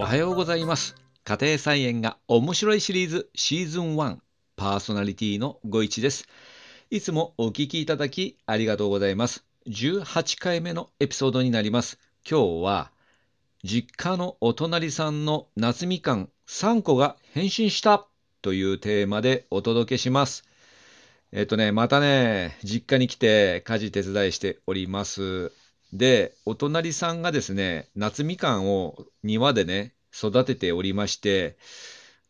おはようございます。家庭菜園が面白いシリーズシーズン1パーソナリティのご一です。いつもお聞きいただきありがとうございます。18回目のエピソードになります。今日は実家のお隣さんの夏みかん3個が変身したというテーマでお届けします。えっとね、またね、実家に来て家事手伝いしております。で、お隣さんがですね、夏みかんを庭でね、育てておりまして、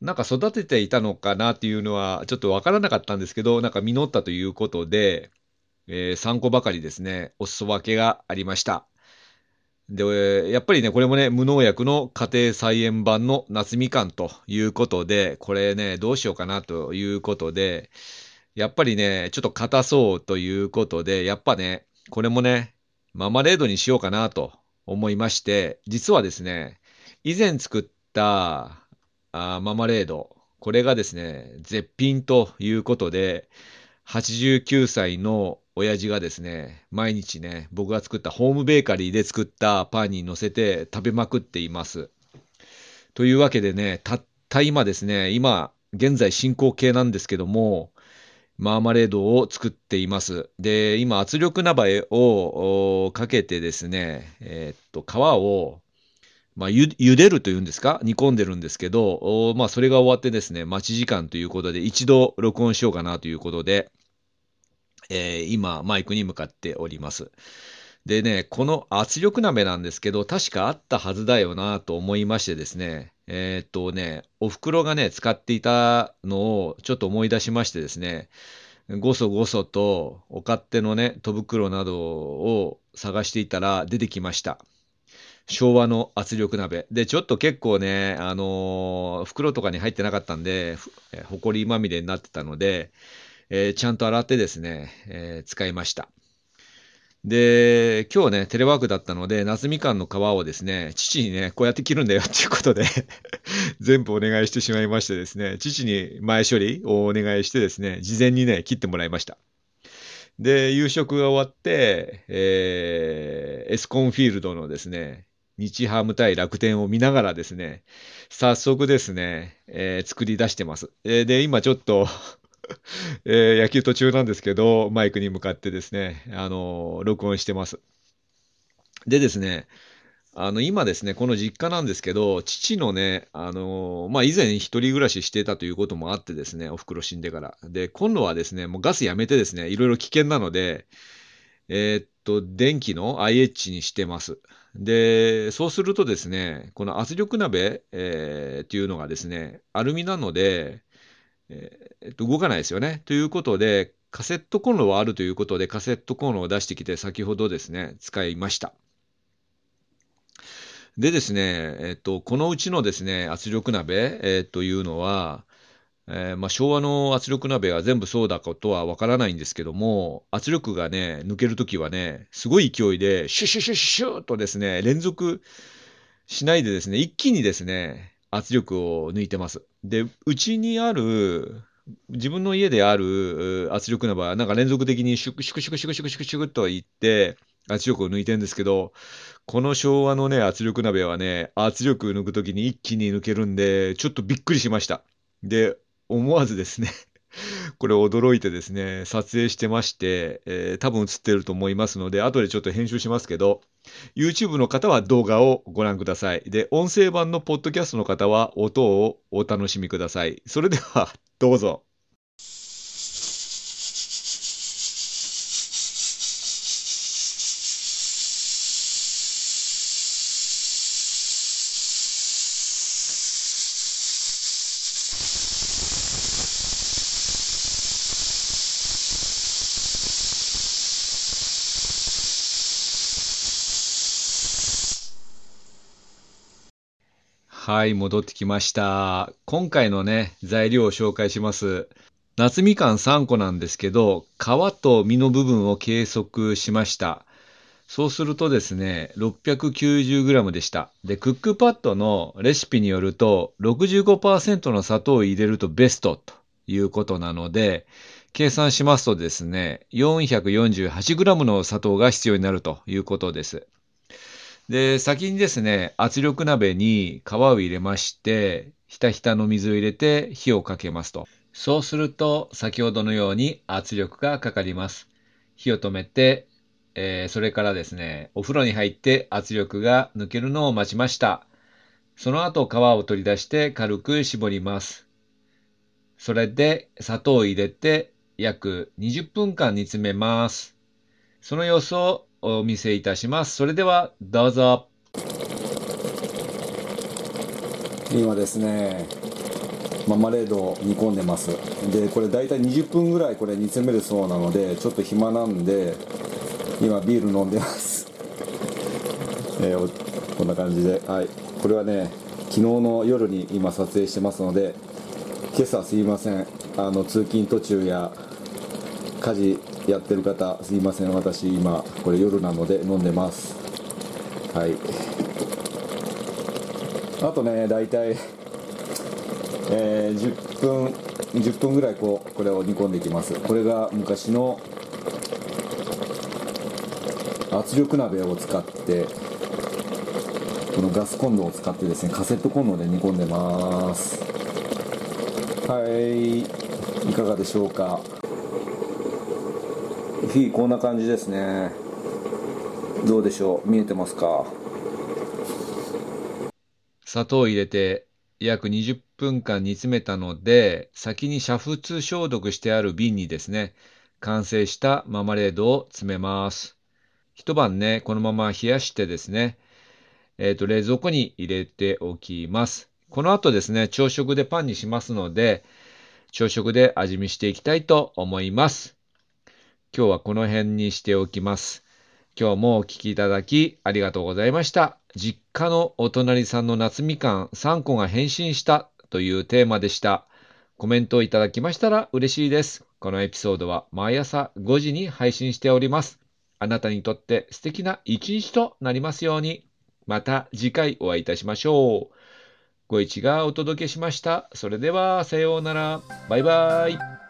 なんか育てていたのかなっていうのはちょっとわからなかったんですけど、なんか実ったということで、えー3個ばかりですね、お裾分けがありました。で、やっぱりね、これもね、無農薬の家庭菜園版の夏みかんということで、これね、どうしようかなということで、やっぱりね、ちょっと硬そうということで、やっぱね、これもね、ママレードにしようかなと思いまして、実はですね、以前作ったあママレード、これがですね、絶品ということで、89歳の親父がですね、毎日ね、僕が作ったホームベーカリーで作ったパンに乗せて食べまくっています。というわけでね、たった今ですね、今、現在進行形なんですけども、マーマレードを作っています。で、今、圧力鍋をかけてですね、えーっと、皮を、まあ、ゆ茹でるというんですか？煮込んでるんですけど、まあ、それが終わってですね、待ち時間ということで、一度録音しようかなということで、えー今、マイクに向かっております。でね、この圧力鍋なんですけど、確かあったはずだよなと思いましてですね、えーっとね、お袋がね、使っていたのをちょっと思い出しましてですね、ごそごそとお勝手のね、戸袋などを探していたら出てきました。昭和の圧力鍋。で、ちょっと結構ね、あのー袋とかに入ってなかったんで、ほこりまみれになってたので、えーちゃんと洗ってですね、えー使いました。で、今日ね、テレワークだったので、夏みかんの皮をですね、父にね、こうやって切るんだよっていうことで、全部お願いしてしまいましてですね、父に前処理をお願いしてですね、事前にね、切ってもらいました。で、夕食が終わって、えーエスコンフィールドのですね、日ハム対楽天を見ながらですね、早速ですね、えー作り出してます。えーで、今ちょっと、えー野球途中なんですけど、マイクに向かってですね、あの録音してます。でですね、あの、今ですね、この実家なんですけど、父のね、あのまあ、以前一人暮らししてたということもあってですね、お袋死んでから。で、今度はですね、もうガスやめてですね、いろいろ危険なので、えーっと、電気の IH にしてます。で、そうするとですね、この圧力鍋、えーっていうのがですね、アルミなので、えっと、動かないですよね。ということで、カセットコンロはあるということで、カセットコンロを出してきて、先ほどですね、使いました。でですね、えっと、このうちのですね、圧力鍋、えーというのは、えーまあ、昭和の圧力鍋は全部そうだことはわからないんですけども、圧力がね、抜けるときはね、すごい勢いで、シュシュシュシュッとですね、連続しないでですね、一気にですね、圧力を抜いてます。で、うちにある、自分の家である圧力鍋は、なんか連続的にシュクシュクシュクシュクシュクシュクシュクといって、圧力を抜いてるんですけど、この昭和のね、圧力鍋はね、圧力抜くときに一気に抜けるんで、ちょっとびっくりしました。で、思わずですね、これ驚いてですね、撮影してまして、えー多分映ってると思いますので、後でちょっと編集しますけど、YouTube の方は動画をご覧ください。で、音声版のポッドキャストの方は音をお楽しみください。それでは、どうぞ。はい、戻ってきました。今回のね、材料を紹介します。夏みかん3個なんですけど、皮と実の部分を計測しました。そうするとですね、690g でした。で、クックパッドのレシピによると、65%の砂糖を入れるとベストということなので、計算しますとですね、448g の砂糖が必要になるということです。で、先にですね、圧力鍋に皮を入れまして、ひたひたの水を入れて火をかけますと。そうすると、先ほどのように圧力がかかります。火を止めて、えー、それからですね、お風呂に入って圧力が抜けるのを待ちました。その後皮を取り出して軽く絞ります。それで砂糖を入れて約20分間煮詰めます。その様子をお見せいたします。それではどうぞ。今ですね、ママレードを煮込んでます。で、これ大体20分ぐらいこれ煮詰めるそうなので、ちょっと暇なんで、今ビール飲んでます。えー、こんな感じで、はい。これはね、昨日の夜に今撮影してますので、今朝すいません。あの、通勤途中や家事やってる方すいません。私今これ夜なので飲んでます。はい。あとね大体えー、10分10分ぐらいこうこれを煮込んでいきます。これが昔の圧力鍋を使ってこのガスコンロを使ってですねカセットコンロで煮込んでます。はい。いかがでしょうか？火こんな感じですね。どうでしょう？見えてますか？砂糖を入れて約20分間煮詰めたので先に煮沸消毒してある瓶にですね完成したママレードを詰めます。一晩ねこのまま冷やしてですねえっ、ー、と冷蔵庫に入れておきます。この後ですね朝食でパンにしますので朝食で味見していきたいと思います。今日はこの辺にしておきます。今日もお聴きいただきありがとうございました。実家のお隣さんの夏みかん3個が変身したというテーマでした。コメントをいただきましたら嬉しいです。このエピソードは毎朝5時に配信しております。あなたにとって素敵な一日となりますように。また次回お会いいたしましょう。ご一がお届けしました。それでは、さようなら。バイバイ。